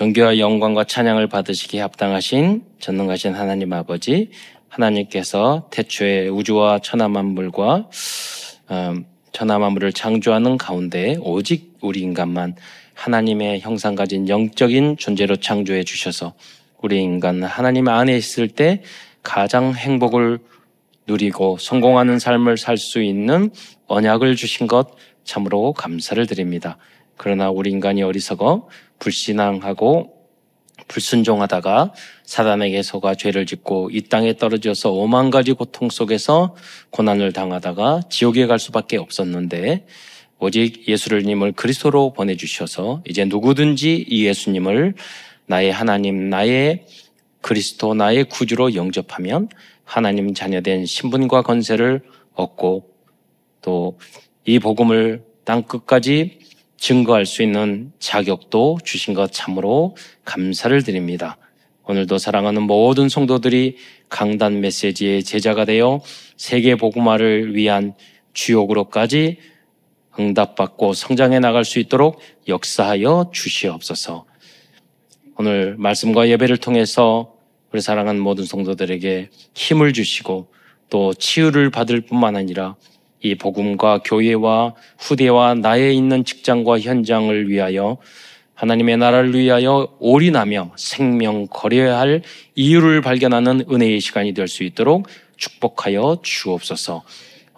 존귀와 영광과 찬양을 받으시기에 합당하신 전능하신 하나님 아버지 하나님께서 태초에 우주와 천하 만물과 음, 천하 만물을 창조하는 가운데 오직 우리 인간만 하나님의 형상 가진 영적인 존재로 창조해 주셔서 우리 인간 하나님 안에 있을 때 가장 행복을 누리고 성공하는 삶을 살 수 있는 언약을 주신 것 참으로 감사를 드립니다. 그러나 우리 인간이 어리석어 불신앙하고 불순종하다가 사단에게 속아 죄를 짓고 이 땅에 떨어져서 오만 가지 고통 속에서 고난을 당하다가 지옥에 갈 수밖에 없었는데 오직 예수님을 그리스도로 보내주셔서 이제 누구든지 이 예수님을 나의 하나님, 나의 그리스도, 나의 구주로 영접하면 하나님 자녀된 신분과 건세를 얻고 또 이 복음을 땅 끝까지 증거할 수 있는 자격도 주신 것 참으로 감사를 드립니다. 오늘도 사랑하는 모든 성도들이 강단 메시지의 제자가 되어 세계 복음화를 위한 주역으로까지 응답받고 성장해 나갈 수 있도록 역사하여 주시옵소서. 오늘 말씀과 예배를 통해서 우리 사랑하는 모든 성도들에게 힘을 주시고 또 치유를 받을 뿐만 아니라 이 복음과 교회와 후대와 나에 있는 직장과 현장을 위하여 하나님의 나라를 위하여 올인하며 생명 거려야 할 이유를 발견하는 은혜의 시간이 될 수 있도록 축복하여 주옵소서.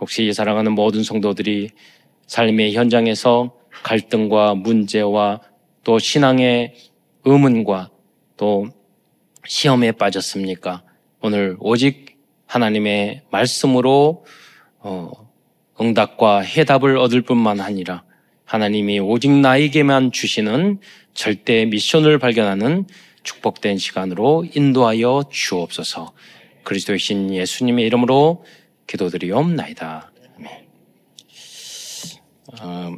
혹시 사랑하는 모든 성도들이 삶의 현장에서 갈등과 문제와 또 신앙의 의문과 또 시험에 빠졌습니까? 오늘 오직 하나님의 말씀으로 어, 응답과 해답을 얻을 뿐만 아니라 하나님이 오직 나에게만 주시는 절대 미션을 발견하는 축복된 시간으로 인도하여 주옵소서. 그리스도의 신 예수님의 이름으로 기도드리옵나이다. 어,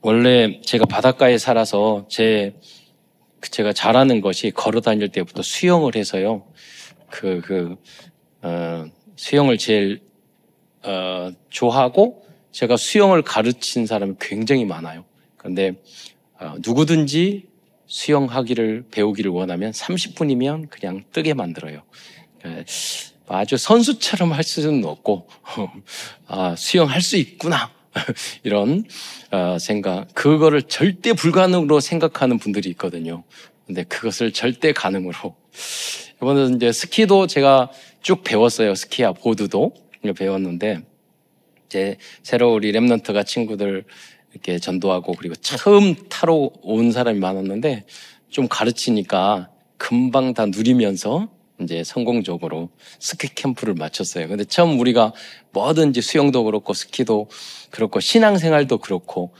원래 제가 바닷가에 살아서 제 제가 잘하는 것이 걸어 다닐 때부터 수영을 해서요. 그, 그, 어, 수영을 제일 어, 좋아하고 제가 수영을 가르친 사람이 굉장히 많아요. 그런데 어, 누구든지 수영하기를 배우기를 원하면 30분이면 그냥 뜨게 만들어요. 예, 아주 선수처럼 할 수는 없고 아, 수영할 수 있구나 이런 어, 생각 그거를 절대 불가능으로 생각하는 분들이 있거든요. 근데 그것을 절대 가능으로 이번에 이제 스키도 제가 쭉 배웠어요. 스키야 보드도 배웠는데 이제 새로 우리 랩런트가 친구들 이렇게 전도하고 그리고 처음 타러 온 사람이 많았는데 좀 가르치니까 금방 다 누리면서 이제 성공적으로 스키 캠프를 마쳤어요. 근데 처음 우리가 뭐든지 수영도 그렇고 스키도 그렇고 신앙생활도 그렇고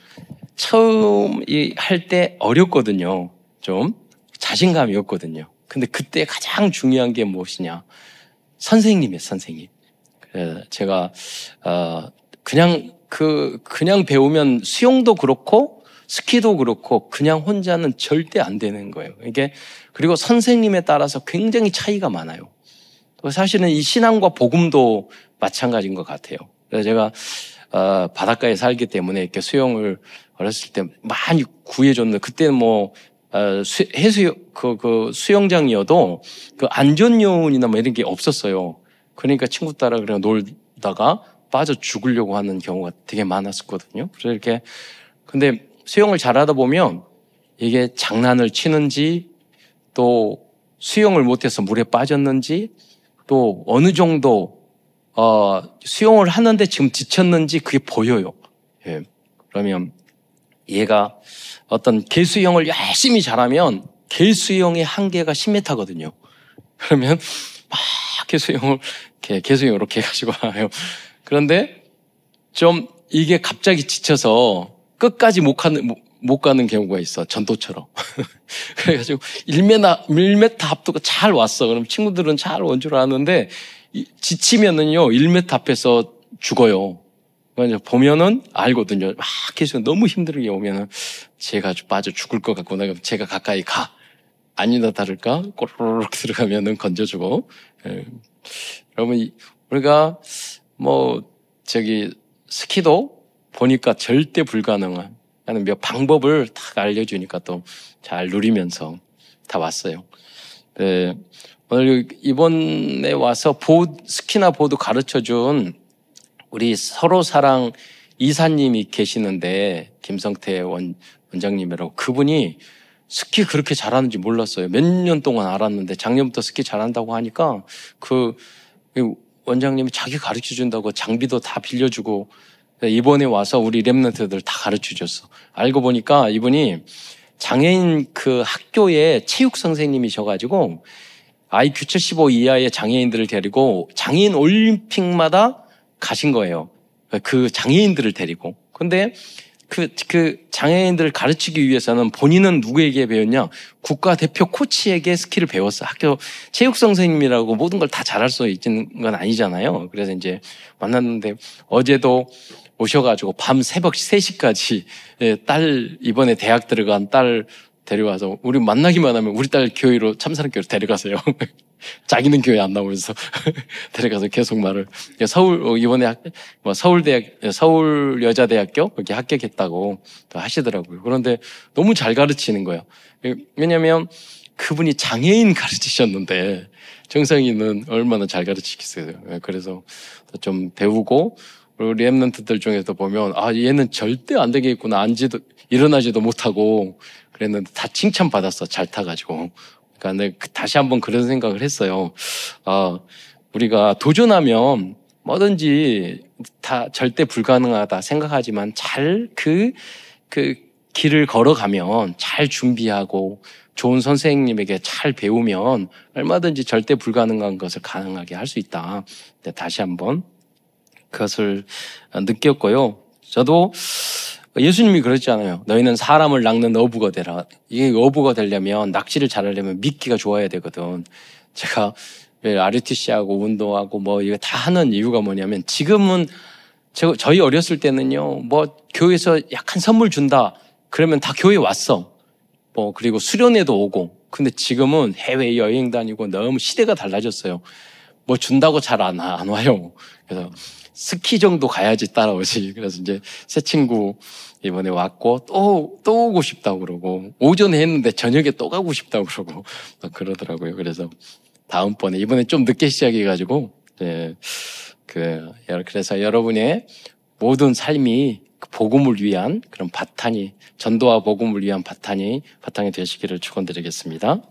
처음 할 때 어렵거든요. 좀 자신감이 없거든요. 근데 그때 가장 중요한 게 무엇이냐? 선생님이에요, 선생님. 제가 어 그냥 그 그냥 배우면 수영도 그렇고 스키도 그렇고 그냥 혼자는 절대 안 되는 거예요. 이게 그리고 선생님에 따라서 굉장히 차이가 많아요. 사실은 이 신앙과 복음도 마찬가지인 것 같아요. 그래서 제가 어, 바닷가에 살기 때문에 이렇게 수영을 어렸을 때 많이 구해줬는데 그때는 뭐 어, 수, 해수 그, 그 수영장이어도 그 안전 요원이나 뭐 이런 게 없었어요. 그러니까 친구 따라 그냥 놀다가 빠져 죽으려고 하는 경우가 되게 많았었거든요. 그래서 이렇게 근데 수영을 잘하다 보면 이게 장난을 치는지 또 수영을 못해서 물에 빠졌는지 또 어느 정도 어, 수영을 하는데 지금 지쳤는지 그게 보여요. 예. 그러면 얘가 어떤 개수형을 열심히 잘하면 개수형의 한계가 10m거든요. 그러면 막 개수형을 개수형으로 이렇게 해가지고 와요. 그런데 좀 이게 갑자기 지쳐서 끝까지 못 가는, 못 가는 경우가 있어. 전도처럼. 그래가지고 1m, 1m 앞도 잘 왔어. 그럼 친구들은 잘 온 줄 아는데 지치면은요, 1m 앞에서 죽어요. 그러니까 보면은 알거든요. 막 계속 너무 힘들게 오면은 제가 빠져 죽을 것 같구나. 그럼 제가 가까이 가. 아니다 다를까? 꼬르륵 들어가면은 건져주고. 예. 여러분, 우리가 뭐, 저기, 스키도 보니까 절대 불가능한 몇 방법을 딱 알려주니까 또 잘 누리면서 다 왔어요. 네, 오늘 이번에 와서 보, 스키나 보드 가르쳐 준 우리 서로 사랑 이사님이 계시는데 김성태 원, 원장님이라고 그분이 스키 그렇게 잘하는지 몰랐어요. 몇 년 동안 알았는데 작년부터 스키 잘한다고 하니까 그 원장님이 자기 가르쳐 준다고 장비도 다 빌려주고 이번에 와서 우리 랩런트들 다 가르쳐 줬어. 알고 보니까 이분이 장애인 그 학교의 체육 선생님이셔가지고 IQ 75 이하의 장애인들을 데리고 장애인 올림픽마다 가신 거예요. 그 장애인들을 데리고. 근데 그, 그 장애인들을 가르치기 위해서는 본인은 누구에게 배웠냐? 국가대표 코치에게 스키를 배웠어. 학교 체육 선생님이라고 모든 걸 다 잘할 수 있는 건 아니잖아요. 그래서 이제 만났는데 어제도 오셔가지고 밤 새벽 3시까지 예, 딸, 이번에 대학 들어간 딸 데려와서 우리 만나기만 하면 우리 딸 교회로 참사랑교회로 데려가세요. 자기는 교회 안 나오면서 데려가서 계속 말을 서울 어, 이번에 학, 뭐 서울대학 서울 여자대학교 거기 합격했다고 하시더라고요. 그런데 너무 잘 가르치는 거예요. 왜냐하면 그분이 장애인 가르치셨는데 정상인은 얼마나 잘 가르치겠어요. 그래서 좀 배우고 우리 랩런트들 중에서 보면 아 얘는 절대 안 되겠구나 앉지도 일어나지도 못하고 그랬는데 다 칭찬 받았어 잘 타가지고 그러니까 내그 다시 한번 그런 생각을 했어요. 아 우리가 도전하면 뭐든지 다 절대 불가능하다 생각하지만 잘 그그 그 길을 걸어가면 잘 준비하고 좋은 선생님에게 잘 배우면 얼마든지 절대 불가능한 것을 가능하게 할 수 있다. 다시 한번 그것을 느꼈고요. 저도 예수님이 그랬잖아요. 너희는 사람을 낚는 어부가 되라. 이게 어부가 되려면 낚시를 잘하려면 미끼가 좋아야 되거든. 제가 RUTC하고 운동하고 뭐 이거 다 하는 이유가 뭐냐면 지금은 저, 저희 어렸을 때는요. 뭐 교회에서 약한 선물 준다. 그러면 다 교회 왔어. 뭐 그리고 수련회도 오고. 근데 지금은 해외 여행 다니고 너무 시대가 달라졌어요. 뭐 준다고 잘 안 안 와요. 그래서 스키 정도 가야지 따라오지. 그래서 이제 새 친구 이번에 왔고 또, 또 오고 싶다고 그러고 오전에 했는데 저녁에 또 가고 싶다고 그러고 막 그러더라고요. 그래서 다음번에 이번에 좀 늦게 시작해가지고 네, 그 그래서 여러분의 모든 삶이 그 복음을 위한 그런 바탕이 전도와 복음을 위한 바탕이 바탕이 되시기를 축원드리겠습니다.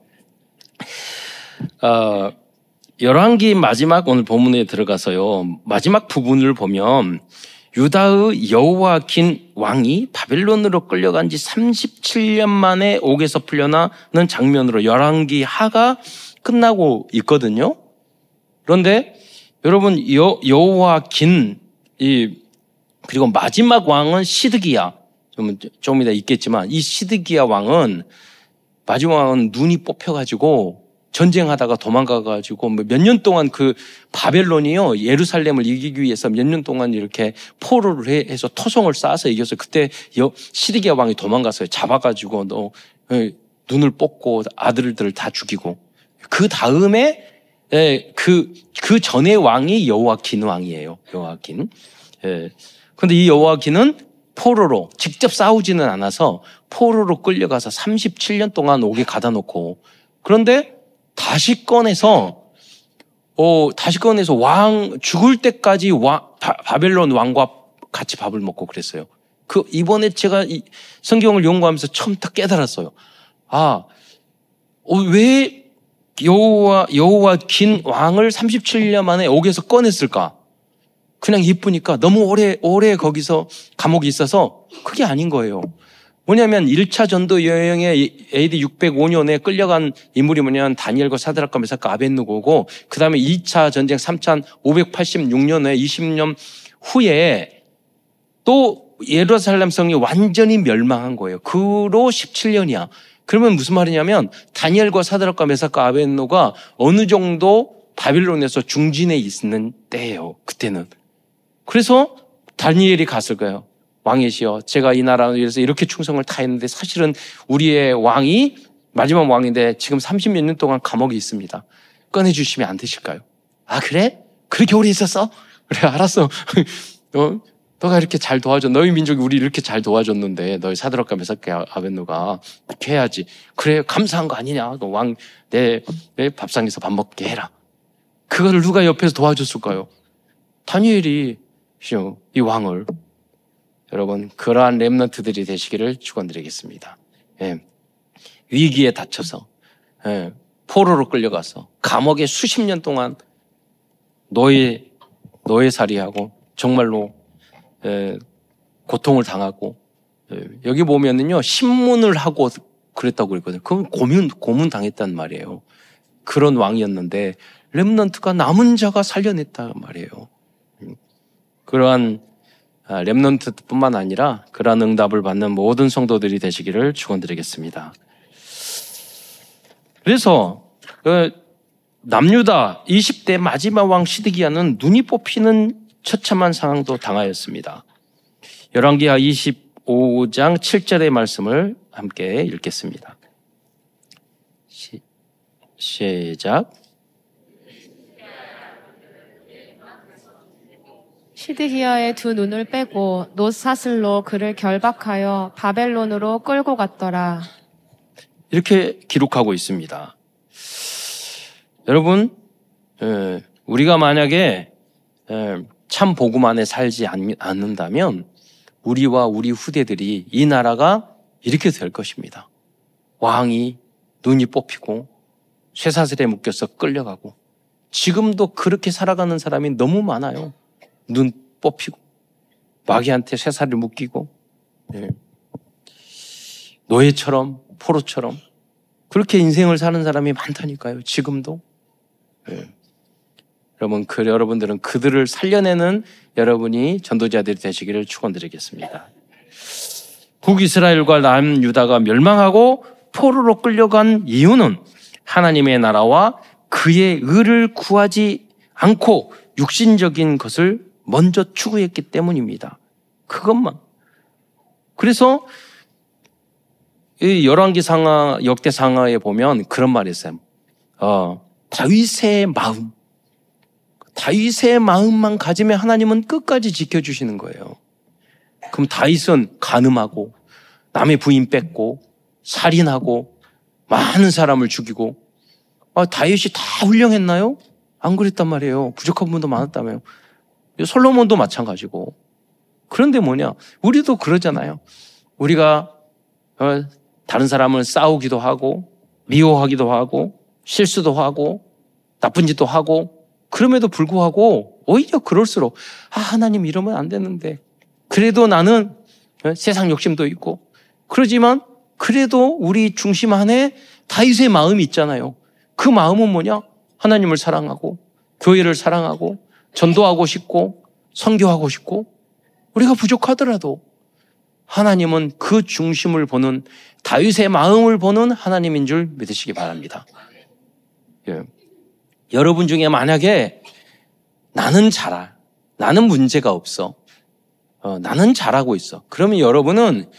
어, 열왕기 마지막 오늘 본문에 들어가서요. 마지막 부분을 보면 유다의 여호와긴 왕이 바벨론으로 끌려간 지 37년 만에 옥에서 풀려나는 장면으로 열왕기 하가 끝나고 있거든요. 그런데 여러분 여, 여호와긴 이 그리고 마지막 왕은 시드기야. 좀, 좀 이따 있겠지만 이 시드기야 왕은 마지막 왕은 눈이 뽑혀가지고 전쟁하다가 도망가가지고 뭐몇년 동안 그 바벨론이요 예루살렘을 이기기 위해서 몇 년 동안 이렇게 포로를 해서 토성을 쌓아서 이겨서 그때 시리기아 왕이 도망갔어요. 잡아가지고 너 예, 눈을 뽑고 아들들을 다 죽이고 그 다음에 예, 그, 그 전에 왕이 여호와킨 왕이에요. 여호와킨. 예. 근데 이 여호와킨은 포로로 직접 싸우지는 않아서 포로로 끌려가서 37년 동안 옥에 가다 놓고 그런데 다시 꺼내서 어, 다시 꺼내서 왕 죽을 때까지 와, 바, 벨론 왕과 같이 밥을 먹고 그랬어요. 그 이번에 제가 이 성경을 연구하면서 처음 딱 깨달았어요. 아, 어, 왜 여호와 여호와 긴 왕을 37년 만에 옥에서 꺼냈을까? 그냥 이쁘니까 너무 오래 오래 거기서 감옥에 있어서 그게 아닌 거예요. 뭐냐면 1차 전도 여행에 AD 605년에 끌려간 인물이 뭐냐면 다니엘과 사드락과 메사카 아벤누고고 그 다음에 2차 전쟁 3차 586년에 20년 후에 또 예루살렘 성이 완전히 멸망한 거예요. 그로 17년이야. 그러면 무슨 말이냐면 다니엘과 사드락과 메사카 아벤노가 어느 정도 바빌론에서 중진에 있는 때예요. 그때는. 그래서 다니엘이 갔을 거예요. 왕이시여 제가 이 나라를 위해서 이렇게 충성을 다했는데 사실은 우리의 왕이 마지막 왕인데 지금 30몇 년 동안 감옥에 있습니다. 꺼내주시면 안 되실까요? 아 그래? 그렇게 오래 있었어? 그래 알았어. 어? 너가 이렇게 잘 도와줘. 너희 민족이 우리 이렇게 잘 도와줬는데 너희 사드락과 메사케 아벤노가 이렇게 해야지. 그래 감사한 거 아니냐. 왕 내 내 밥상에서 밥 먹게 해라. 그거를 누가 옆에서 도와줬을까요? 다니엘이 이 왕을 여러분 그러한 렘넌트들이 되시기를 축원드리겠습니다. 예. 위기에 닥쳐서 예. 포로로 끌려가서 감옥에 수십 년 동안 노예 노예살이하고 정말로 예, 고통을 당하고 예, 여기 보면은요 신문을 하고 그랬다고 그랬거든요. 그건 고문 고문 당했단 말이에요. 그런 왕이었는데 렘넌트가 남은 자가 살려냈단 말이에요. 그러한 아, 렘넌트뿐만 아니라 그러한 응답을 받는 모든 성도들이 되시기를 축원드리겠습니다. 그래서 그 남유다 20대 마지막 왕 시드기야는 눈이 뽑히는 처참한 상황도 당하였습니다. 열왕기하 25장 7절의 말씀을 함께 읽겠습니다. 시, 시작. 시드기야의 두 눈을 빼고 노사슬로 그를 결박하여 바벨론으로 끌고 갔더라. 이렇게 기록하고 있습니다. 여러분, 우리가 만약에 참 복음 안에 살지 않는다면 우리와 우리 후대들이 이 나라가 이렇게 될 것입니다. 왕이 눈이 뽑히고 쇠사슬에 묶여서 끌려가고 지금도 그렇게 살아가는 사람이 너무 많아요. 눈 뽑히고 마귀한테 쇠사슬을 묶이고 네. 노예처럼 포로처럼 그렇게 인생을 사는 사람이 많다니까요. 지금도. 네. 여러분, 그 여러분들은 그들을 살려내는 여러분이 전도자들이 되시기를 축원드리겠습니다. 북이스라엘과 남유다가 멸망하고 포로로 끌려간 이유는 하나님의 나라와 그의 의를 구하지 않고 육신적인 것을 먼저 추구했기 때문입니다. 그것만. 그래서 이 열왕기 상하 역대 상하에 보면 그런 말이 있어요. 어, 다윗의 마음, 다윗의 마음만 가지면 하나님은 끝까지 지켜주시는 거예요. 그럼 다윗은 간음하고 남의 부인 뺏고 살인하고 많은 사람을 죽이고 아, 다윗이 다 훌륭했나요? 안 그랬단 말이에요. 부족한 분도 많았다며요. 솔로몬도 마찬가지고. 그런데 뭐냐? 우리도 그러잖아요. 우리가 어, 다른 사람을 싸우기도 하고 미워하기도 하고 실수도 하고 나쁜 짓도 하고 그럼에도 불구하고 오히려 그럴수록 아 하나님 이러면 안 되는데 그래도 나는 어, 세상 욕심도 있고 그러지만 그래도 우리 중심 안에 다윗의 마음이 있잖아요. 그 마음은 뭐냐? 하나님을 사랑하고 교회를 사랑하고 전도하고 싶고 선교하고 싶고 우리가 부족하더라도 하나님은 그 중심을 보는 다윗의 마음을 보는 하나님인 줄 믿으시기 바랍니다. 예. 여러분 중에 만약에 나는 잘하, 나는 문제가 없어, 어, 나는 잘하고 있어. 그러면 여러분은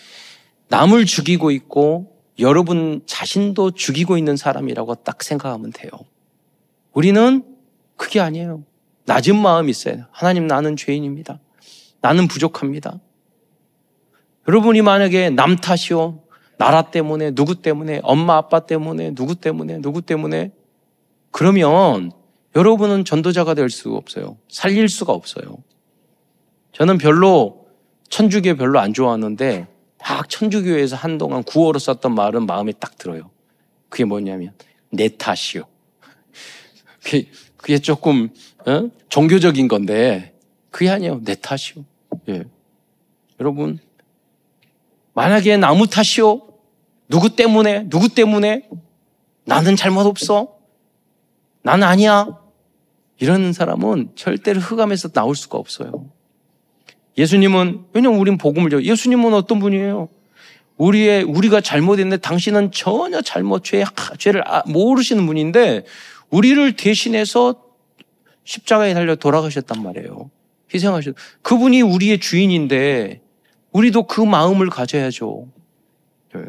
남을 죽이고 있고 여러분 자신도 죽이고 있는 사람이라고 딱 생각하면 돼요. 우리는 그게 아니에요. 낮은 마음이 있어요. 하나님 나는 죄인입니다. 나는 부족합니다. 여러분이 만약에 남 탓이요. 나라 때문에, 누구 때문에, 엄마, 아빠 때문에, 누구 때문에, 누구 때문에, 그러면 여러분은 전도자가 될 수 없어요. 살릴 수가 없어요. 저는 별로 천주교 별로 안 좋아하는데 막 천주교에서 한동안 구호로 썼던 말은 마음에 딱 들어요. 그게 뭐냐면 내 탓이요. 그게 조금 어? 종교적인 건데 그게 아니에요. 내 탓이요. 예. 여러분 만약에 나무 탓이요. 누구 때문에 누구 때문에 나는 잘못 없어. 나는 아니야. 이런 사람은 절대로 흑암에서 나올 수가 없어요. 예수님은, 왜냐면 우린 복음을 줘. 예수님은 어떤 분이에요? 우리의, 우리가 잘못했는데 당신은 전혀 잘못, 죄, 죄를 아, 모르시는 분인데, 우리를 대신해서 십자가에 달려 돌아가셨단 말이에요. 희생하셨. 그분이 우리의 주인인데, 우리도 그 마음을 가져야죠. 네.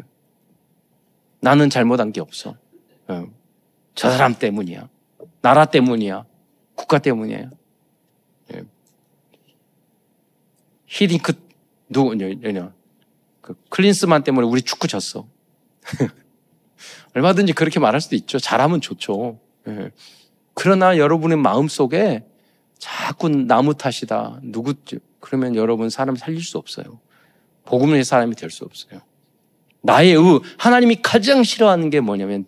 나는 잘못한 게 없어. 네. 저 사람 때문이야. 나라 때문이야. 국가 때문이에요. 예. 히딩크 누구 냐 그 클린스만 때문에 우리 축구 졌어. 얼마든지 그렇게 말할 수도 있죠. 잘하면 좋죠. 예. 그러나 여러분의 마음 속에 자꾸 나무 탓이다. 누구 그러면 여러분 사람 살릴 수 없어요. 복음의 사람이 될 수 없어요. 나의 의 하나님이 가장 싫어하는 게 뭐냐면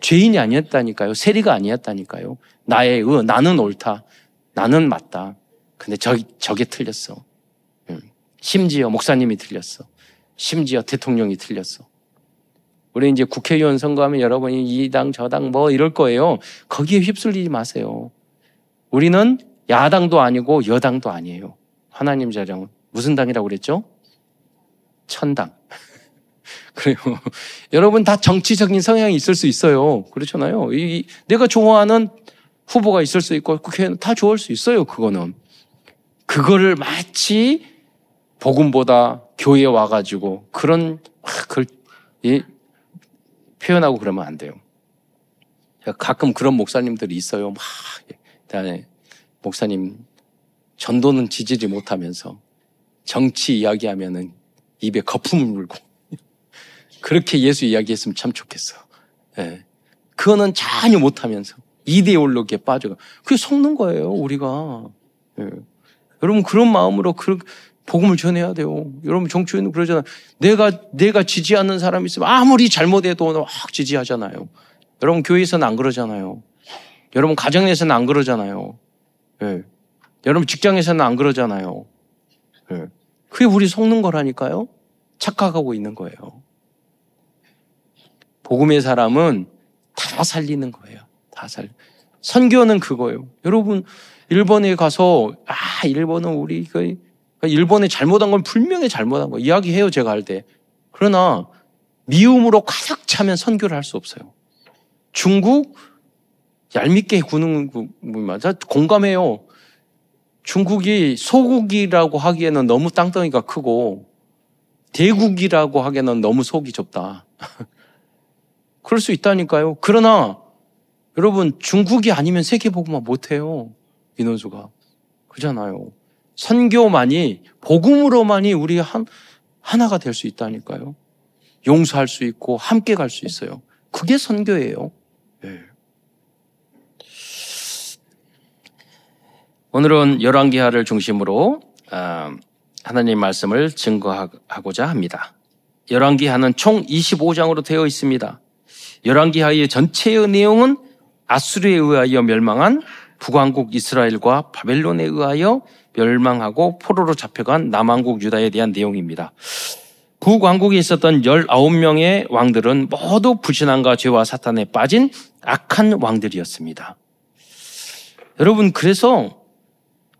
죄인이 아니었다니까요. 세리가 아니었다니까요. 나의 의 나는 옳다. 나는 맞다. 근데 저, 저게 틀렸어. 심지어 목사님이 틀렸어. 심지어 대통령이 틀렸어. 우리 이제 국회의원 선거하면 여러분이 이 당, 저 당 뭐 이럴 거예요. 거기에 휩쓸리지 마세요. 우리는 야당도 아니고 여당도 아니에요. 하나님 자정은. 무슨 당이라고 그랬죠? 천당. 그래요. 여러분 다 정치적인 성향이 있을 수 있어요. 그렇잖아요. 이, 내가 좋아하는 후보가 있을 수 있고 국회의원 다 좋아할 수 있어요. 그거는. 그거를 마치 복음보다 교회에 와가지고 그런 글 예, 표현하고 그러면 안 돼요. 가끔 그런 목사님들이 있어요. 막 예, 목사님 전도는 지지지 못하면서 정치 이야기하면은 입에 거품을 물고 그렇게 예수 이야기했으면 참 좋겠어. 예. 그거는 전혀 못하면서 이데올로기에 빠져가 그게 속는 거예요 우리가. 예. 여러분 그런 마음으로 그 복음을 전해야 돼요. 여러분 정치인은 그러잖아요. 내가 내가 지지하는 사람이 있으면 아무리 잘못해도 확 지지하잖아요. 여러분 교회에서는 안 그러잖아요. 여러분 가정에서는 안 그러잖아요. 예. 여러분 직장에서는 안 그러잖아요. 예. 그게 우리 속는 거라니까요. 착각하고 있는 거예요. 복음의 사람은 다 살리는 거예요. 다 살. 선교는 그거예요. 여러분 일본에 가서 아 일본은 우리 그 일본에 잘못한 건 분명히 잘못한 거 이야기해요 제가 할 때. 그러나 미움으로 가득 차면 선교를 할 수 없어요. 중국 얄밉게 구는 맞아 공감해요. 중국이 소국이라고 하기에는 너무 땅덩이가 크고 대국이라고 하기에는 너무 속이 좁다. 그럴 수 있다니까요. 그러나 여러분 중국이 아니면 세계복음화 못해요. 인원수가. 그잖아요. 선교만이 복음으로만이 우리 한 하나가 될 수 있다니까요. 용서할 수 있고 함께 갈 수 있어요. 그게 선교예요. 네. 오늘은 열왕기하를 중심으로 아, 하나님 말씀을 증거하고자 합니다. 열왕기하는 총 25장으로 되어 있습니다. 열왕기하의 전체의 내용은 아수르에 의하여 멸망한 북왕국 이스라엘과 바벨론에 의하여 멸망하고 포로로 잡혀간 남왕국 유다에 대한 내용입니다. 북왕국에 있었던 19명의 왕들은 모두 불신앙과 죄와 사탄에 빠진 악한 왕들이었습니다. 여러분, 그래서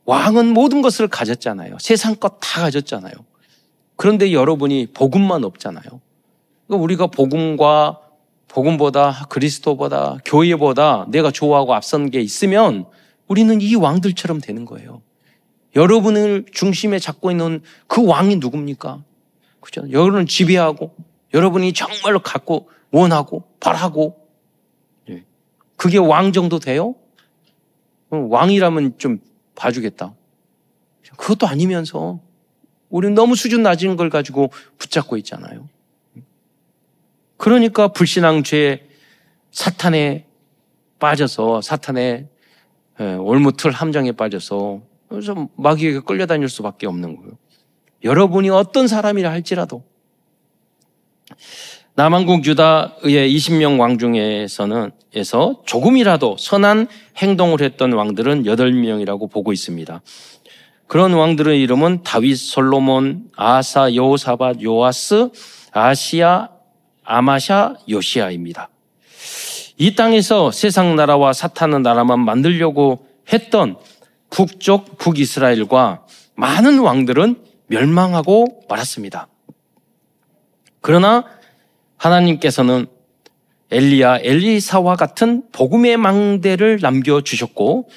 왕은 모든 것을 가졌잖아요. 세상 것 다 가졌잖아요. 그런데 여러분이 복음만 없잖아요. 그러니까 우리가 복음과 복음보다 그리스도보다 교회보다 내가 좋아하고 앞선 게 있으면 우리는 이 왕들처럼 되는 거예요. 여러분을 중심에 잡고 있는 그 왕이 누굽니까? 그죠? 여러분을 지배하고 여러분이 정말로 갖고 원하고 바라고 예. 그게 왕 정도 돼요? 왕이라면 좀 봐주겠다. 그것도 아니면서 우리는 너무 수준 낮은 걸 가지고 붙잡고 있잖아요. 그러니까 불신앙 죄 사탄에 빠져서 사탄의 예, 올무틀 함정에 빠져서 그래서 마귀에게 끌려다닐 수밖에 없는 거예요. 여러분이 어떤 사람이라 할지라도 남한국 유다의 20명 왕 중에서는 에서 조금이라도 선한 행동을 했던 왕들은 8명이라고 보고 있습니다. 그런 왕들의 이름은 다윗, 솔로몬, 아사, 여호사밧, 요아스, 아시아, 아마샤, 요시아입니다. 이 땅에서 세상 나라와 사탄의 나라만 만들려고 했던 북쪽 북이스라엘과 많은 왕들은 멸망하고 말았습니다. 그러나 하나님께서는 엘리야, 엘리사와 같은 복음의 망대를 남겨 주셨고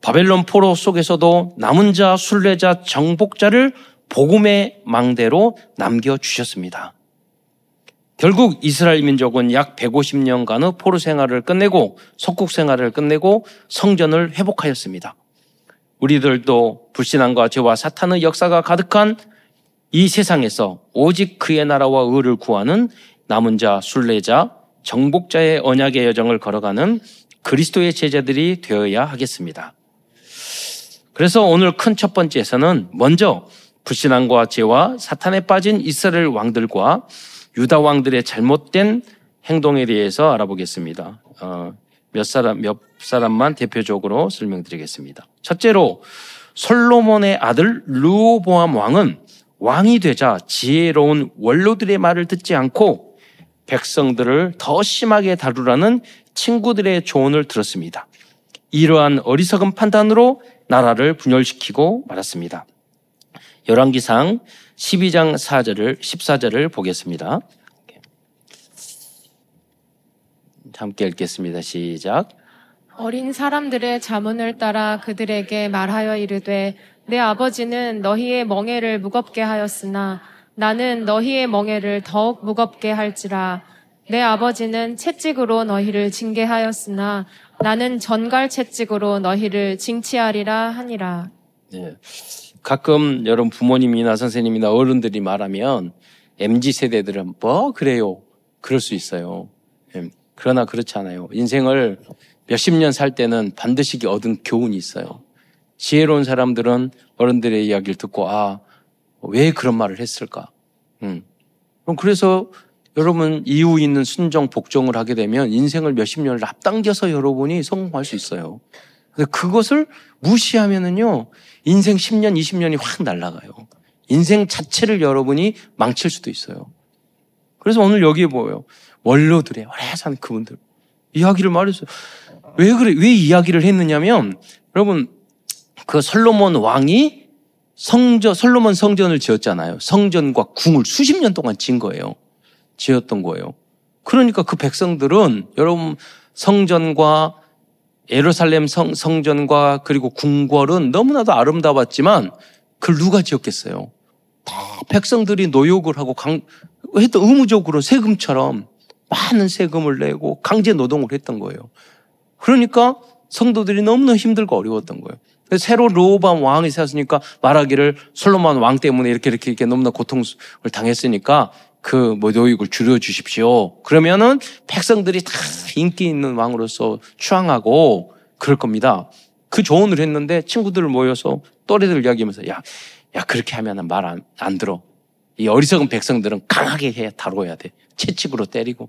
바벨론 포로 속에서도 남은 자, 순례자, 정복자를 복음의 망대로 남겨 주셨습니다. 결국 이스라엘 민족은 약 150년간의 포로 생활을 끝내고 석국 생활을 끝내고 성전을 회복하였습니다. 우리들도 불신앙과 죄와 사탄의 역사가 가득한 이 세상에서 오직 그의 나라와 의를 구하는 남은 자, 순례자, 정복자의 언약의 여정을 걸어가는 그리스도의 제자들이 되어야 하겠습니다. 그래서 오늘 큰 첫 번째에서는 먼저 불신앙과 죄와 사탄에 빠진 이스라엘 왕들과 유다 왕들의 잘못된 행동에 대해서 알아보겠습니다. 어, 몇 사람 몇 사람만 대표적으로 설명드리겠습니다. 첫째로 솔로몬의 아들 루보암 왕은 왕이 되자 지혜로운 원로들의 말을 듣지 않고 백성들을 더 심하게 다루라는 친구들의 조언을 들었습니다. 이러한 어리석은 판단으로 나라를 분열시키고 말았습니다. 열왕기상 12장 4절을 14절을 보겠습니다. 함께 읽겠습니다. 시작. 어린 사람들의 자문을 따라 그들에게 말하여 이르되 내 아버지는 너희의 멍에를 무겁게 하였으나 나는 너희의 멍에를 더욱 무겁게 할지라 내 아버지는 채찍으로 너희를 징계하였으나 나는 전갈 채찍으로 너희를 징치하리라 하니라. 네. 가끔 여러분 부모님이나 선생님이나 어른들이 말하면 MZ 세대들은 뭐 그래요. 그럴 수 있어요. 예. 그러나 그렇지 않아요. 인생을 몇십 년 살 때는 반드시 얻은 교훈이 있어요. 지혜로운 사람들은 어른들의 이야기를 듣고 아 왜 그런 말을 했을까? 음. 그럼 그래서 여러분 이유 있는 순정 복종을 하게 되면 인생을 몇십 년을 앞당겨서 여러분이 성공할 수 있어요. 그것을 무시하면은요 인생 10년, 20년이 확 날아가요. 인생 자체를 여러분이 망칠 수도 있어요. 그래서 오늘 여기에 보여요. 원로들의 오래 산 그분들 이야기를 말했어요. 왜 그래? 왜 이야기를 했느냐면 여러분 그 솔로몬 왕이 성전 솔로몬 성전을 지었잖아요. 성전과 궁을 수십 년 동안 진 거예요. 지었던 거예요. 그러니까 그 백성들은 여러분 성전과 예루살렘 성, 성전과 그리고 궁궐은 너무나도 아름다웠지만 그걸 누가 지었겠어요? 다 백성들이 노역을 하고 강, 했던 의무적으로 세금처럼 많은 세금을 내고 강제 노동을 했던 거예요. 그러니까 성도들이 너무나 힘들고 어려웠던 거예요. 새로 로밤 왕이 세웠으니까 말하기를 솔로몬 왕 때문에 이렇게 이렇게 이렇게 너무나 고통을 당했으니까 그뭐 노익을 줄여 주십시오. 그러면은 백성들이 다 인기 있는 왕으로서 추앙하고 그럴 겁니다. 그 조언을 했는데 친구들 모여서 또래들 이야기하면서 야, 야 그렇게 하면 말안 안 들어. 이 어리석은 백성들은 강하게 해 다뤄야 돼. 채찍으로 때리고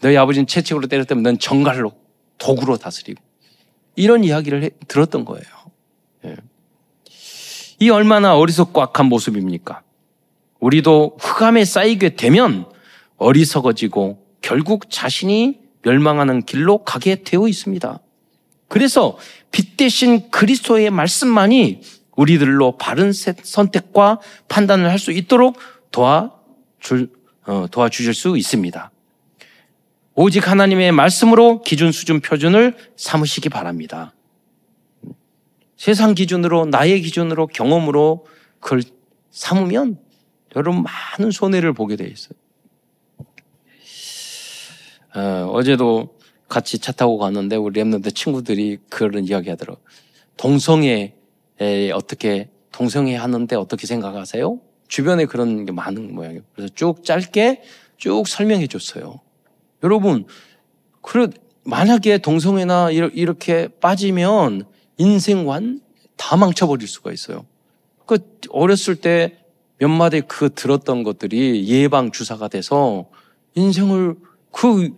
너희 아버지는 채찍으로 때렸다면 넌 정갈로 도구로 다스리고 이런 이야기를 해, 들었던 거예요. 예. 이 얼마나 어리석고 악한 모습입니까? 우리도 흑암에 쌓이게 되면 어리석어지고 결국 자신이 멸망하는 길로 가게 되어 있습니다. 그래서 빛 대신 그리스도의 말씀만이 우리들로 바른 선택과 판단을 할 수 있도록 도와줄, 어, 도와주실 수 있습니다. 오직 하나님의 말씀으로 기준, 수준, 표준을 삼으시기 바랍니다. 세상 기준으로, 나의 기준으로, 경험으로 그걸 삼으면 여러분 많은 손해를 보게 돼 있어요. 어, 어제도 같이 차 타고 갔는데 우리 랩런드 친구들이 그런 이야기 하더라고요. 동성애 어떻게 동성애 하는데 어떻게 생각하세요? 주변에 그런 게 많은 모양이에요. 그래서 쭉 짧게 쭉 설명해 줬어요. 여러분, 그래, 만약에 동성애나 이렇게 빠지면 인생 완다 망쳐버릴 수가 있어요. 그 어렸을 때 몇 마디 그 들었던 것들이 예방 주사가 돼서 인생을 그,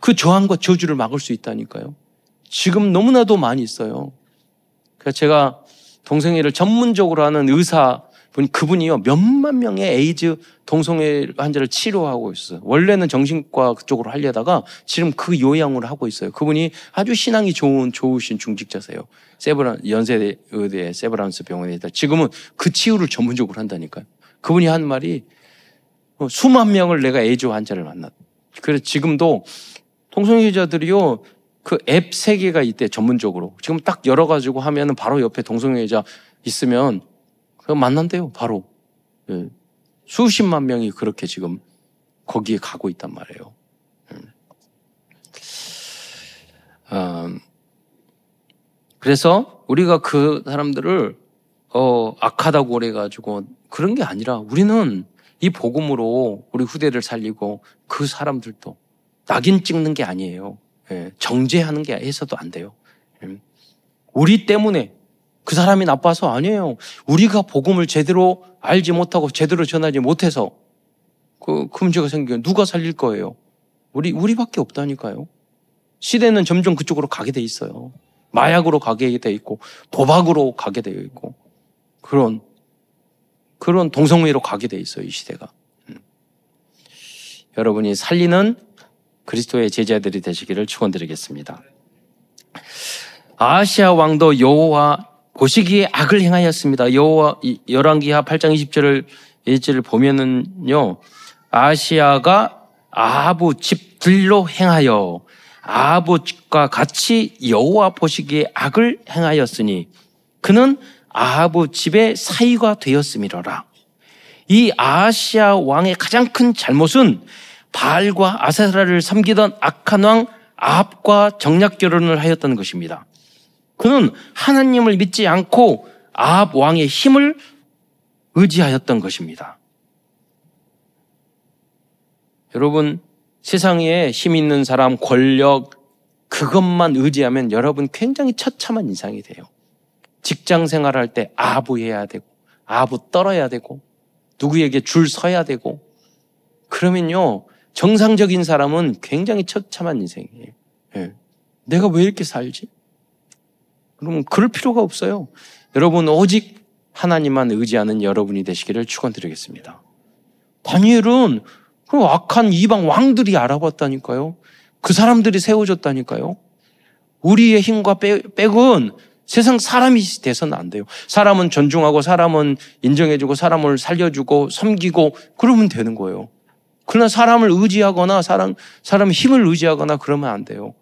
그 저항과 저주를 막을 수 있다니까요. 지금 너무나도 많이 있어요. 그래서 제가 동성애를 전문적으로 하는 의사 분 그분이요 몇만 명의 에이즈 동성애 환자를 치료하고 있어요. 원래는 정신과 그쪽으로 하려다가 지금 그 요양으로 하고 있어요. 그분이 아주 신앙이 좋은 좋으신 중직자세요. 세브란 연세대 의대 세브란스 병원에 있다. 지금은 그 치유를 전문적으로 한다니까요. 그분이 한 말이 어, 수만 명을 내가 에이즈 환자를 만났. 그래서 지금도 동성애자들이요 그 앱 세 개가 있대 전문적으로. 지금 딱 열어가지고 하면은 바로 옆에 동성애자 있으면 만난대요 바로. 예. 수십만 명이 그렇게 지금 거기에 가고 있단 말이에요. 어, 그래서 우리가 그 사람들을 어, 악하다고 그래가지고 그런 게 아니라 우리는 이 복음으로 우리 후대를 살리고 그 사람들도 낙인 찍는 게 아니에요. 예, 정죄하는 게 해서도 안 돼요. 예. 우리 때문에 그 사람이 나빠서 아니에요. 우리가 복음을 제대로 알지 못하고 제대로 전하지 못해서 그, 그 문제가 생기면 누가 살릴 거예요? 우리, 우리밖에 없다니까요. 시대는 점점 그쪽으로 가게 돼 있어요. 마약으로 가게 돼 있고, 도박으로 가게 되어 있고, 그런, 그런 동성애로 가게 돼 있어요, 이 시대가. 음. 여러분이 살리는 그리스도의 제자들이 되시기를 축원드리겠습니다. 아시아 왕도 여호와 보시기에 악을 행하였습니다. 여호와 열왕기하 8장 20절을 예절을 보면은요. 아시아가 아하부 집들로 행하여 아하부 집과 같이 여호와 보시기에 악을 행하였으니 그는 아하부 집의 사이가 되었음이로라. 이 아시아 왕의 가장 큰 잘못은 바알과 아세라를 섬기던 악한 왕 아합과 정략 결혼을 하였던 것입니다. 그는 하나님을 믿지 않고 아합 왕의 힘을 의지하였던 것입니다. 여러분, 세상에 힘 있는 사람, 권력, 그것만 의지하면 여러분 굉장히 처참한 인상이 돼요. 직장 생활할 때 아부해야 되고, 아부 떨어야 되고, 누구에게 줄 서야 되고, 그러면요, 정상적인 사람은 굉장히 처참한 인생이에요. 네. 내가 왜 이렇게 살지? 그러면 그럴 필요가 없어요. 여러분 오직 하나님만 의지하는 여러분이 되시기를 축원드리겠습니다. 다니엘은 그 악한 이방 왕들이 알아봤다니까요. 그 사람들이 세워졌다니까요. 우리의 힘과 백은 세상 사람이 돼서는 안 돼요. 사람은 존중하고 사람은 인정해주고 사람을 살려주고 섬기고 그러면 되는 거예요. 그러나 사람을 의지하거나 사람, 사람 힘을 의지하거나 그러면 안 돼요.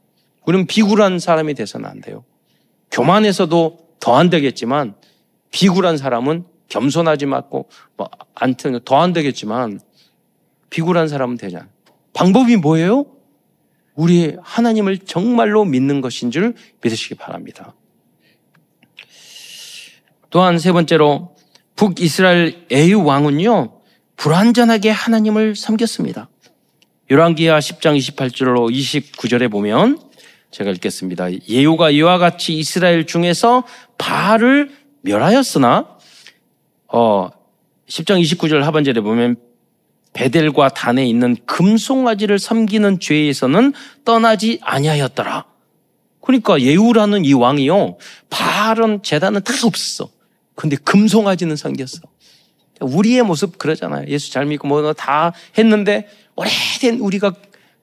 우리는 비굴한 사람이 돼서는 안 돼요. 교만해서도 더 안 되겠지만 비굴한 사람은 겸손하지 말고 뭐 안튼 더 안 되겠지만 비굴한 사람은 되잖아. 방법이 뭐예요? 우리 하나님을 정말로 믿는 것인 줄 믿으시기 바랍니다. 또한 세 번째로 북이스라엘 에유 왕은요 불완전하게 하나님을 섬겼습니다. 열왕기하 10장 28절로 29절에 보면 제가 읽겠습니다. 예후가 이와 같이 이스라엘 중에서 바알을 멸하였으나 어 10장 29절 하반절에 보면 베델과 단에 있는 금송아지를 섬기는 죄에서는 떠나지 아니하였더라. 그러니까 예후라는 이 왕이요. 바알은 재단은 다 없었어. 근데 금송아지는 섬겼어. 우리의 모습 그러잖아요. 예수 잘 믿고 뭐 다 했는데 오래된 우리가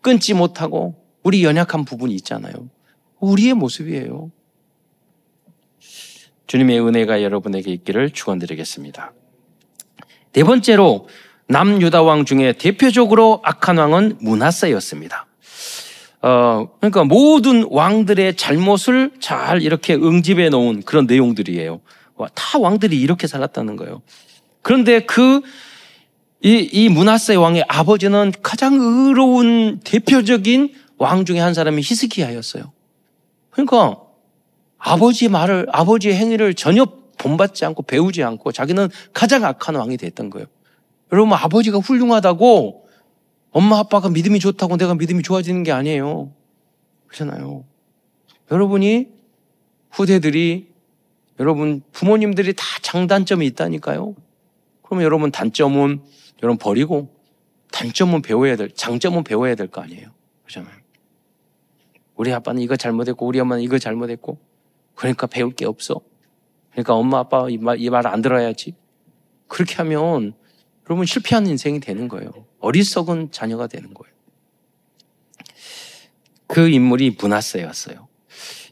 끊지 못하고 우리 연약한 부분이 있잖아요. 우리의 모습이에요. 주님의 은혜가 여러분에게 있기를 축원드리겠습니다. 네 번째로 남유다 왕 중에 대표적으로 악한 왕은 문하세였습니다. 어, 그러니까 모든 왕들의 잘못을 잘 이렇게 응집해 놓은 그런 내용들이에요. 다 왕들이 이렇게 살았다는 거예요. 그런데 그, 이, 이 문하세 왕의 아버지는 가장 의로운 대표적인 왕 중에 한 사람이 히스기야였어요. 그러니까 아버지 말을 아버지의 행위를 전혀 본받지 않고 배우지 않고 자기는 가장 악한 왕이 됐던 거예요. 여러분 아버지가 훌륭하다고 엄마 아빠가 믿음이 좋다고 내가 믿음이 좋아지는 게 아니에요. 그렇잖아요. 여러분이 후대들이 여러분 부모님들이 다 장단점이 있다니까요. 그러면 여러분 단점은 여러분 버리고 단점은 배워야 될 장점은 배워야 될 거 아니에요. 그렇잖아요. 우리 아빠는 이거 잘못했고 우리 엄마는 이거 잘못했고 그러니까 배울 게 없어. 그러니까 엄마 아빠 이 말 안 들어야지. 그렇게 하면 여러분 실패한 인생이 되는 거예요. 어리석은 자녀가 되는 거예요. 그 인물이 문하세였어요.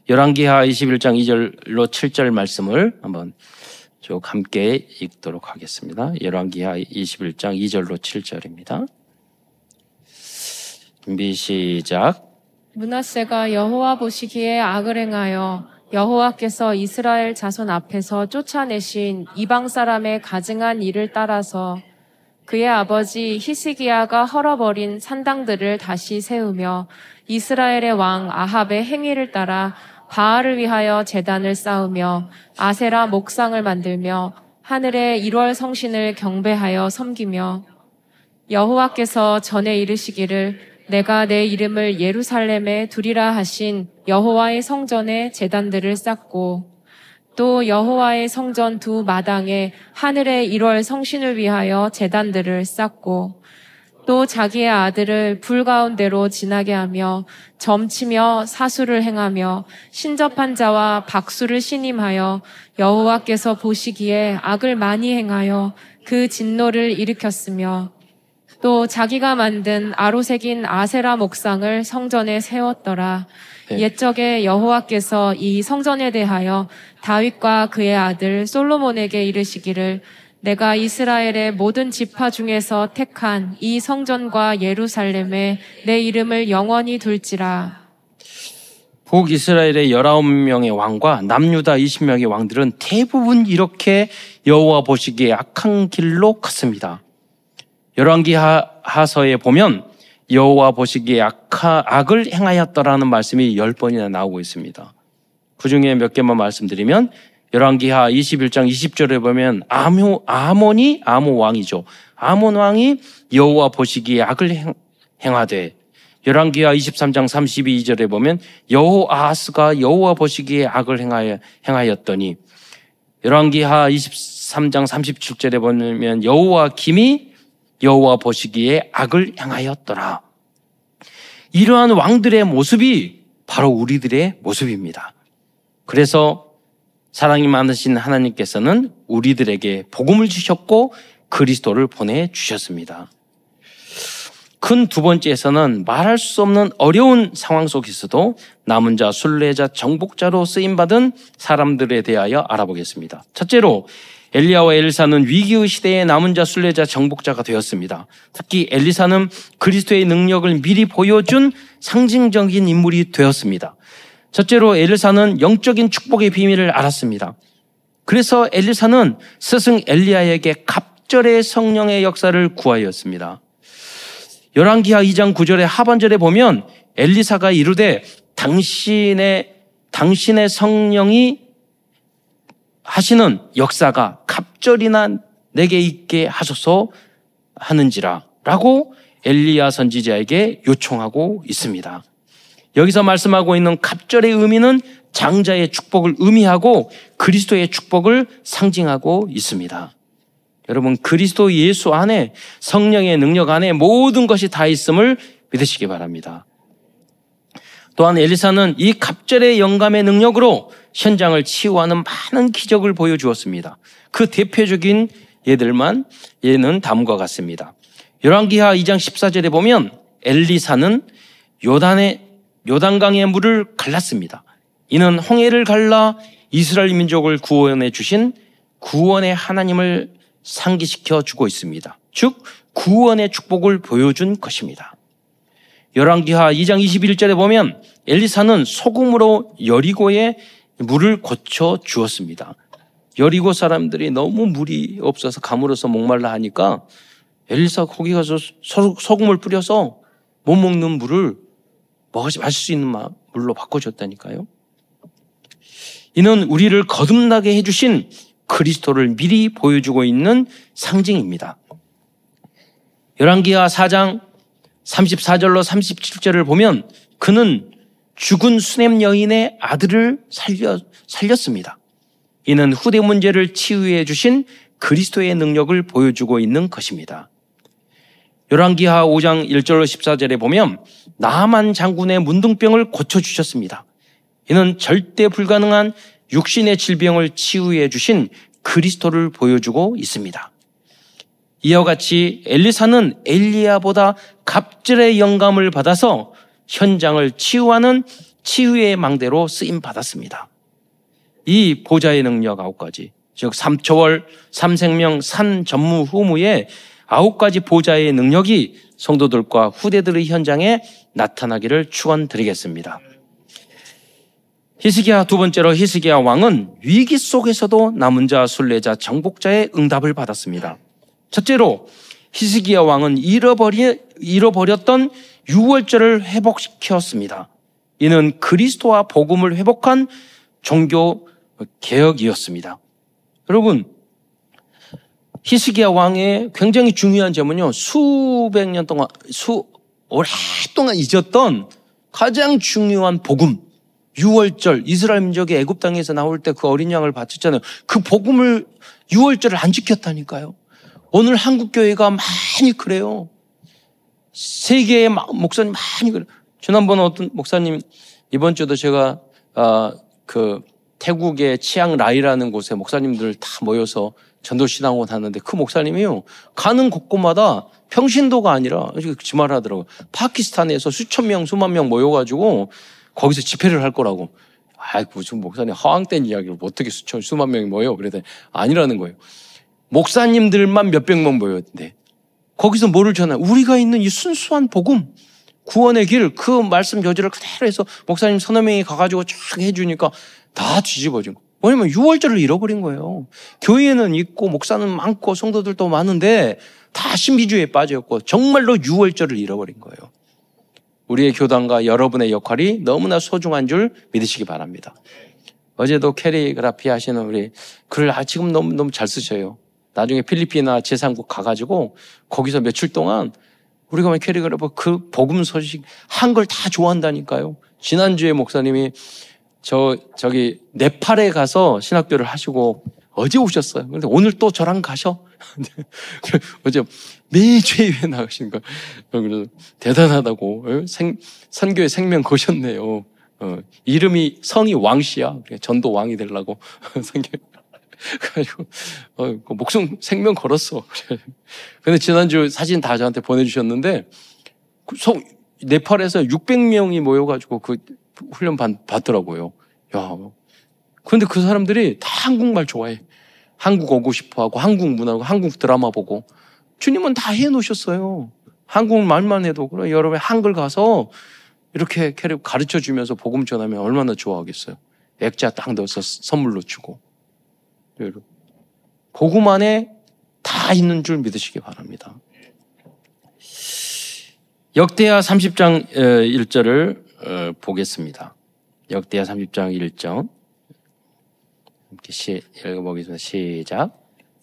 열왕기하 21장 2절로 7절 말씀을 한번 쭉 함께 읽도록 하겠습니다. 열왕기하 21장 2절로 7절입니다. 준비 시작. 문하세가 여호와 보시기에 악을 행하여 여호와께서 이스라엘 자손 앞에서 쫓아내신 이방 사람의 가증한 일을 따라서 그의 아버지 히스기야가 헐어버린 산당들을 다시 세우며 이스라엘의 왕 아합의 행위를 따라 바알을 위하여 재단을 쌓으며 아세라 목상을 만들며 하늘의 1월 성신을 경배하여 섬기며 여호와께서 전에 이르시기를 내가 내 이름을 예루살렘에 두리라 하신 여호와의 성전에 재단들을 쌓고 또 여호와의 성전 두 마당에 하늘의 1월 성신을 위하여 재단들을 쌓고 또 자기의 아들을 불 가운데로 지나게 하며 점치며 사수를 행하며 신접한 자와 박수를 신임하여 여호와께서 보시기에 악을 많이 행하여 그 진노를 일으켰으며 또 자기가 만든 아로색인 아세라 목상을 성전에 세웠더라. 네. 옛적에 여호와께서 이 성전에 대하여 다윗과 그의 아들 솔로몬에게 이르시기를 내가 이스라엘의 모든 지파 중에서 택한 이 성전과 예루살렘에 내 이름을 영원히 둘지라. 북 이스라엘의 19명의 왕과 남유다 20명의 왕들은 대부분 이렇게 여호와 보시기에 악한 길로 갔습니다. 열왕기 하서에 보면 여호와 보시기에 악하, 악을 행하였더라는 말씀이 10번이나 나오고 있습니다. 그 중에 몇 개만 말씀드리면 열왕기하 21장 20절에 보면 아모, 아몬이 아모 왕이죠. 아몬 왕이 여호와 보시기에 악을 행, 행하되 열왕기하 23장 32절에 보면 여호아스가 여호와 보시기에 악을 행하여, 행하였더니 열왕기하 23장 37절에 보면 여호와 김이 여호와 보시기에 악을 행하였더라. 이러한 왕들의 모습이 바로 우리들의 모습입니다. 그래서 사랑이 많으신 하나님께서는 우리들에게 복음을 주셨고 그리스도를 보내 주셨습니다. 큰 두 번째에서는 말할 수 없는 어려운 상황 속에서도 남은 자, 순례자, 정복자로 쓰임 받은 사람들에 대하여 알아보겠습니다. 첫째로 엘리야와 엘리사는 위기의 시대에 남은 자, 순례자, 정복자가 되었습니다. 특히 엘리사는 그리스도의 능력을 미리 보여준 상징적인 인물이 되었습니다. 첫째로 엘리사는 영적인 축복의 비밀을 알았습니다. 그래서 엘리사는 스승 엘리야에게 갑절의 성령의 역사를 구하였습니다. 열왕기하 2장 9절의 하반절에 보면 엘리사가 이르되 당신의 당신의 성령이 하시는 역사가 갑절이나 내게 있게 하소서 하는지라 라고 엘리야 선지자에게 요청하고 있습니다. 여기서 말씀하고 있는 갑절의 의미는 장자의 축복을 의미하고 그리스도의 축복을 상징하고 있습니다. 여러분, 그리스도 예수 안에 성령의 능력 안에 모든 것이 다 있음을 믿으시기 바랍니다. 또한 엘리사는 이 갑절의 영감의 능력으로 현장을 치유하는 많은 기적을 보여주었습니다. 그 대표적인 예들만 예는 다음과 같습니다. 열왕기하 2장 14절에 보면 엘리사는 요단의 요단강의 물을 갈랐습니다. 이는 홍해를 갈라 이스라엘 민족을 구원해 주신 구원의 하나님을 상기시켜 주고 있습니다. 즉 구원의 축복을 보여준 것입니다. 열왕기하 2장 21절에 보면 엘리사는 소금으로 여리고의 물을 고쳐 주었습니다. 여리고 사람들이 너무 물이 없어서 가물어서 목말라 하니까 엘리사 거기 가서 소금을 뿌려서 못 먹는 물을 마실 수 있는 물로 바꿔줬다니까요. 이는 우리를 거듭나게 해주신 그리스도를 미리 보여주고 있는 상징입니다. 열왕기하 4장 34절로 37절을 보면 그는 죽은 수냄 여인의 아들을 살려, 살렸습니다. 이는 후대 문제를 치유해 주신 그리스도의 능력을 보여주고 있는 것입니다. 열왕기하 5장 1절로 14절에 보면 나만 장군의 문둥병을 고쳐 주셨습니다. 이는 절대 불가능한 육신의 질병을 치유해 주신 그리스도를 보여주고 있습니다. 이와 같이 엘리사는 엘리야보다 갑절의 영감을 받아서 현장을 치유하는 치유의 망대로 쓰임 받았습니다. 이 보좌의 능력 아홉 가지, 즉 삼초월, 삼생명, 산 전무, 후무의 아홉 가지 보좌의 능력이 성도들과 후대들의 현장에 나타나기를 축원드리겠습니다. 히스기야 두 번째로 히스기야 왕은 위기 속에서도 남은 자, 순례자, 정복자의 응답을 받았습니다. 첫째로 히스기야 왕은 잃어버리, 잃어버렸던 유월절을 회복시켰습니다. 이는 그리스도와 복음을 회복한 종교 개혁이었습니다. 여러분, 히스기야 왕의 굉장히 중요한 점은요, 수백 년 동안, 수, 오랫동안 잊었던 가장 중요한 복음, 6월절, 이스라엘 민족이 애굽 땅에서 나올 때 그 어린 양을 바쳤잖아요. 그 복음을 6월절을 안 지켰다니까요. 오늘 한국 교회가 많이 그래요. 세계의 목사님 많이 그래요. 지난번에 어떤 목사님 이번 주도 제가 아, 그 태국의 치앙 라이라는 곳에 목사님들 다 모여서 전도 신앙원 하는데 그 목사님이요 가는 곳곳마다 평신도가 아니라 지말 하더라고요. 파키스탄에서 수천 명, 수만 명 모여가지고 거기서 집회를 할 거라고. 아이고, 무슨 목사님 허황된 이야기를 어떻게 수천, 수만 명이 모여? 그래더니 아니라는 거예요. 목사님들만 몇백 명 모였는데 거기서 뭐를 전해? 우리가 있는 이 순수한 복음, 구원의 길, 그 말씀 교지를 그대로 해서 목사님 서너 명이 가가지고 쫙 해주니까 다 뒤집어진 거. 왜냐면 6월절을 잃어버린 거예요. 교회는 있고 목사는 많고 성도들도 많은데 다 신비주의에 빠졌고 정말로 6월절을 잃어버린 거예요. 우리의 교단과 여러분의 역할이 너무나 소중한 줄 믿으시기 바랍니다. 어제도 캐리그라피 하시는 우리 글을 아, 지금 너무 너무 잘 쓰셔요. 나중에 필리핀이나 제3국 가가지고 거기서 며칠 동안 우리가 캐리그라피 그 복음 소식 한 걸 다 좋아한다니까요. 지난주에 목사님이 저 저기 네팔에 가서 신학교를 하시고 어제 오셨어요. 그런데 오늘 또 저랑 가셔. 어제 매주 예배 나가신 거. 그래서 대단하다고. 어? 생, 선교의 생명 거셨네요. 어, 이름이 성이 왕씨야. 전도 왕이 되려고 선교. 그래가지고 어, 그 목숨 생명 걸었어. 근데 지난주 사진 다 저한테 보내주셨는데 그 성, 네팔에서 600명이 모여가지고 그 훈련 받, 받더라고요. 야, 그런데 그 사람들이 다 한국말 좋아해. 한국 오고 싶어 하고, 한국 문화고, 한국 드라마 보고. 주님은 다 해놓으셨어요. 한국 말만 해도. 그럼 여러분 한글 가서 이렇게 가르쳐 주면서 복음 전하면 얼마나 좋아하겠어요. 액자 딱 넣어서 선물로 주고. 여러분. 복음 안에 다 있는 줄 믿으시기 바랍니다. 역대하 30장 1절을 어, 보겠습니다. 역대하 30장 1절. 함께 시, 읽어보겠습니다. 시작.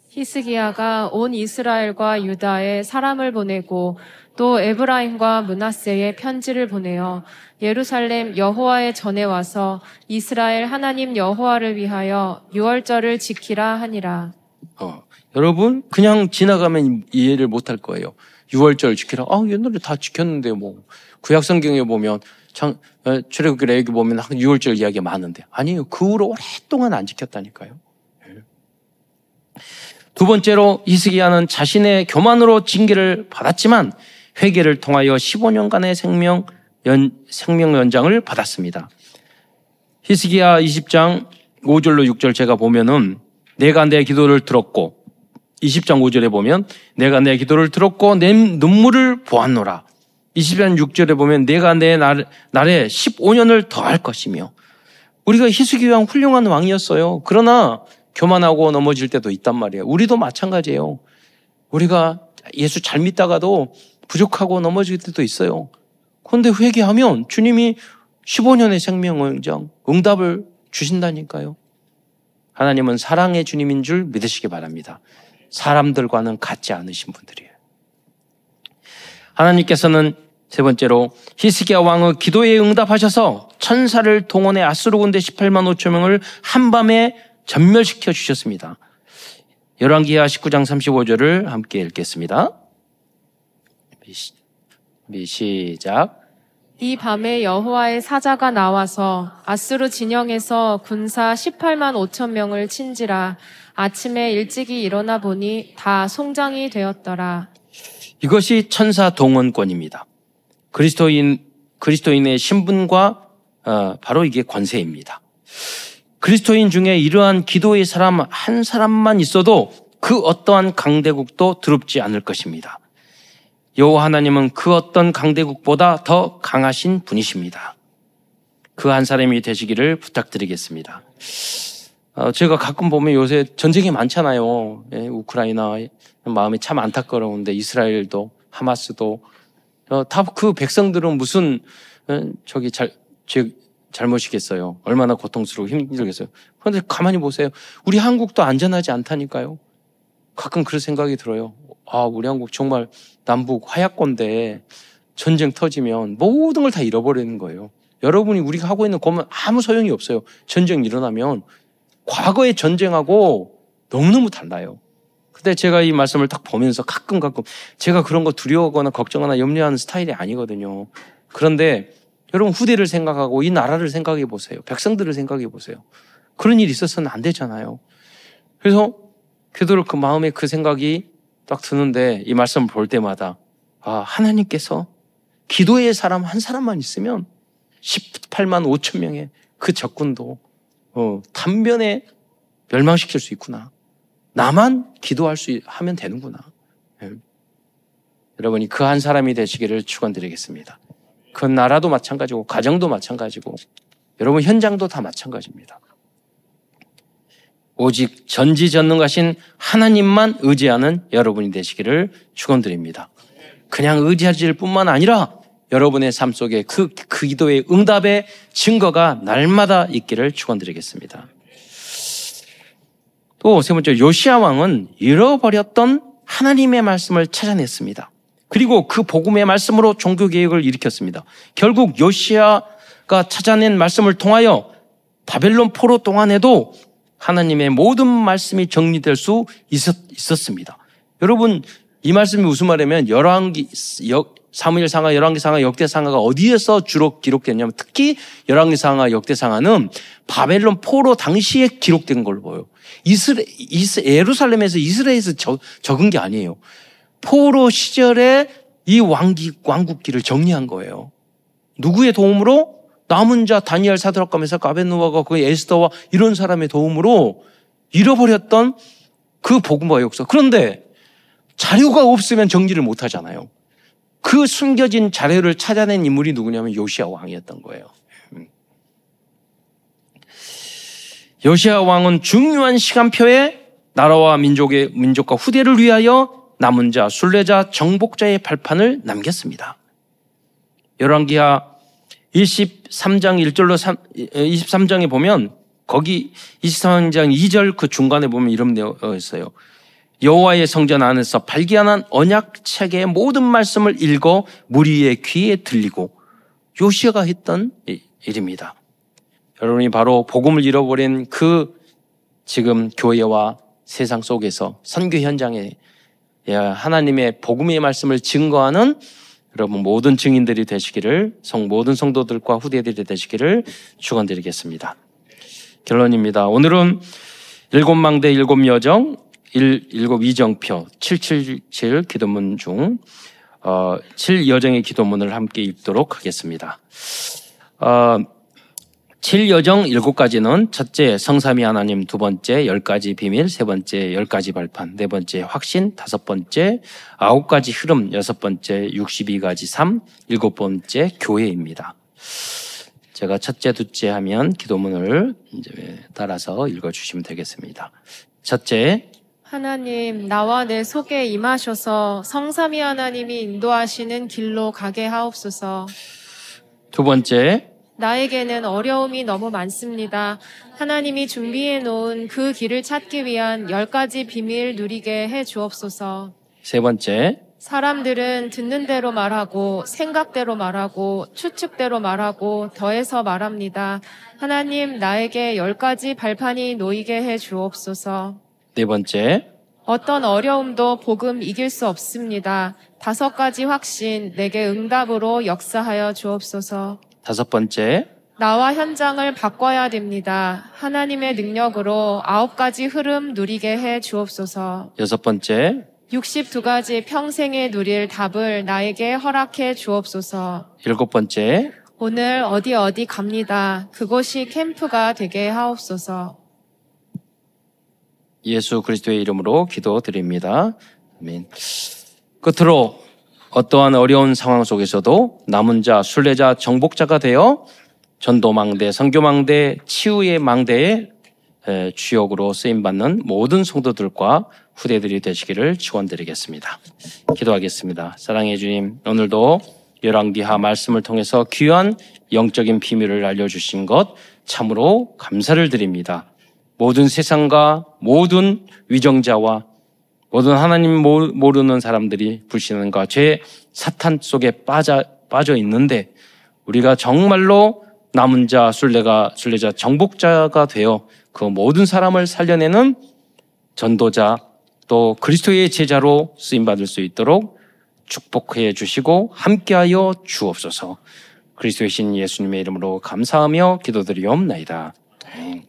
히스기야가 온 이스라엘과 유다에 사람을 보내고 또 에브라임과 문하세에 편지를 보내어 예루살렘 여호와의 전에 와서 이스라엘 하나님 여호와를 위하여 유월절을 지키라 하니라. 어, 여러분 그냥 지나가면 이해를 못할 거예요. 유월절 지키라. 아 옛날에 다 지켰는데 뭐 구약 성경에 보면 참 어, 출애굽기 레기 보면 6월절 이야기가 많은데 아니에요. 그 후로 오랫동안 안 지켰다니까요. 예. 두 번째로 히스기야는 자신의 교만으로 징계를 받았지만 회개를 통하여 15년간의 생명 연, 생명 연장을 받았습니다. 히스기야 20장 5절로 6절 제가 보면은 내가 내 기도를 들었고 20장 5절에 보면 내가 내 기도를 들었고 내 눈물을 보았노라. 20장 6절에 보면 내가 내 날, 날에 15년을 더할 것이며 우리가 희수기 왕 훌륭한 왕이었어요. 그러나 교만하고 넘어질 때도 있단 말이에요. 우리도 마찬가지예요. 우리가 예수 잘 믿다가도 부족하고 넘어질 때도 있어요. 그런데 회개하면 주님이 15년의 생명응정 응답을 주신다니까요. 하나님은 사랑의 주님인 줄 믿으시기 바랍니다. 사람들과는 같지 않으신 분들이에요. 하나님께서는 세 번째로 히스기야 왕의 기도에 응답하셔서 천사를 동원해 아수르 군대 18만 5천 명을 한밤에 전멸시켜 주셨습니다. 열왕기하 19장 35절을 함께 읽겠습니다. 시작. 이 밤에 여호와의 사자가 나와서 아수르 진영에서 군사 18만 5천 명을 친지라 아침에 일찍이 일어나 보니 다 송장이 되었더라. 이것이 천사 동원권입니다. 그리스도인 그리스도인의 신분과 어, 바로 이게 권세입니다. 그리스도인 중에 이러한 기도의 사람 한 사람만 있어도 그 어떠한 강대국도 두렵지 않을 것입니다. 여호와 하나님은 그 어떤 강대국보다 더 강하신 분이십니다. 그 한 사람이 되시기를 부탁드리겠습니다. 어, 제가 가끔 보면 요새 전쟁이 많잖아요. 예, 우크라이나 마음이 참 안타까운데 이스라엘도 하마스도 어, 다그 백성들은 무슨 어, 저기 잘 제 잘못이겠어요. 얼마나 고통스럽고 힘들겠어요. 그런데 가만히 보세요. 우리 한국도 안전하지 않다니까요. 가끔 그런 생각이 들어요. 아, 우리 한국 정말 남북 화약권데 전쟁 터지면 모든 걸 다 잃어버리는 거예요. 여러분이 우리가 하고 있는 것만 아무 소용이 없어요. 전쟁 일어나면 과거의 전쟁하고 너무너무 달라요. 근데 제가 이 말씀을 딱 보면서 가끔 가끔 제가 그런 거 두려워하거나 걱정하거나 염려하는 스타일이 아니거든요. 그런데 여러분 후대를 생각하고 이 나라를 생각해 보세요. 백성들을 생각해 보세요. 그런 일이 있었으면 안 되잖아요. 그래서 그대로 그 마음에 그 생각이 딱 드는데 이 말씀을 볼 때마다 아, 하나님께서 기도의 사람 한 사람만 있으면 18만 5천 명의 그 적군도 어, 단변에 멸망시킬 수 있구나. 나만 기도할 수 하면 되는구나. 예. 여러분이 그 한 사람이 되시기를 축원드리겠습니다. 그 나라도 마찬가지고 가정도 마찬가지고 여러분 현장도 다 마찬가지입니다. 오직 전지전능하신 하나님만 의지하는 여러분이 되시기를 축원드립니다. 그냥 의지하실 뿐만 아니라 여러분의 삶 속에 그, 그 기도의 응답의 증거가 날마다 있기를 축원드리겠습니다. 또 세 번째 요시아 왕은 잃어버렸던 하나님의 말씀을 찾아냈습니다. 그리고 그 복음의 말씀으로 종교 개혁을 일으켰습니다. 결국 요시아가 찾아낸 말씀을 통하여 바벨론 포로 동안에도 하나님의 모든 말씀이 정리될 수 있었, 습니다 여러분 이 말씀이 무슨 말이냐면 열왕기 사무엘 상하, 열왕기 상하, 역대 상하가 어디에서 주로 기록됐냐면 특히 열왕기 상하, 역대 상하는 바벨론 포로 당시에 기록된 걸로 보여요. 이스라, 이스, 예루살렘에서 이스라엘에서 적, 적은 게 아니에요. 포로 시절에 이 왕기, 왕국기를 정리한 거예요. 누구의 도움으로? 남은 자 다니엘 사드락과 메사 가벤누아가 그 에스더와 이런 사람의 도움으로 잃어버렸던 그 복음과 역사. 그런데 자료가 없으면 정리를 못 하잖아요. 그 숨겨진 자료를 찾아낸 인물이 누구냐면 요시아 왕이었던 거예요. 요시아 왕은 중요한 시간표에 나라와 민족의 민족과 후대를 위하여 남은 자, 순례자, 정복자의 발판을 남겼습니다. 열왕기하 23장 1절로 3, 23장에 보면 거기 23장 2절 그 중간에 보면 이런 내용 있어요. 여호와의 성전 안에서 발견한 언약 책의 모든 말씀을 읽어 무리의 귀에 들리고 요시아가 했던 일입니다. 여러분이 바로 복음을 잃어버린 그 지금 교회와 세상 속에서 선교 현장에 하나님의 복음의 말씀을 증거하는 여러분 모든 증인들이 되시기를 성 모든 성도들과 후대들이 되시기를 축원드리겠습니다. 결론입니다. 오늘은 일곱 망대 일곱 여정 일, 일곱 이정표 777 기도문 중 어, 7여정의 기도문을 함께 읽도록 하겠습니다. 어, 7여정 7가지는 첫째 성삼위 하나님, 두 번째 10가지 비밀, 세 번째 10가지 발판, 네 번째 확신, 다섯 번째 9가지 흐름, 여섯 번째 62가지 삶, 일곱 번째 교회입니다. 제가 첫째, 둘째 하면 기도문을 이제 따라서 읽어주시면 되겠습니다. 첫째, 하나님, 나와 내 속에 임하셔서 성삼위 하나님이 인도하시는 길로 가게 하옵소서. 두 번째, 나에게는 어려움이 너무 많습니다. 하나님이 준비해 놓은 그 길을 찾기 위한 열 가지 비밀 누리게 해 주옵소서. 세 번째, 사람들은 듣는 대로 말하고 생각대로 말하고 추측대로 말하고 더해서 말합니다. 하나님 나에게 열 가지 발판이 놓이게 해 주옵소서. 네 번째, 어떤 어려움도 복음 이길 수 없습니다. 다섯 가지 확신 내게 응답으로 역사하여 주옵소서. 다섯 번째, 나와 현장을 바꿔야 됩니다. 하나님의 능력으로 아홉 가지 흐름 누리게 해 주옵소서. 여섯 번째, 62가지 평생에 누릴 답을 나에게 허락해 주옵소서. 일곱 번째, 오늘 어디 어디 갑니다. 그곳이 캠프가 되게 하옵소서. 예수 그리스도의 이름으로 기도드립니다. 아멘. 끝으로 어떠한 어려운 상황 속에서도 남은 자, 순례자, 정복자가 되어 전도망대, 선교망대, 치유의 망대의 주역으로 쓰임받는 모든 성도들과 후대들이 되시기를 축원드리겠습니다. 기도하겠습니다. 사랑해 주님, 오늘도 열왕기하 말씀을 통해서 귀한 영적인 비밀을 알려주신 것 참으로 감사를 드립니다. 모든 세상과 모든 위정자와 모든 하나님 모르는 사람들이 불신과 죄 사탄 속에 빠져, 빠져 있는데 우리가 정말로 남은 자, 순례가, 순례자, 정복자가 되어 그 모든 사람을 살려내는 전도자 또 그리스도의 제자로 쓰임받을 수 있도록 축복해 주시고 함께하여 주옵소서 그리스도의 신 예수님의 이름으로 감사하며 기도드리옵나이다. 네.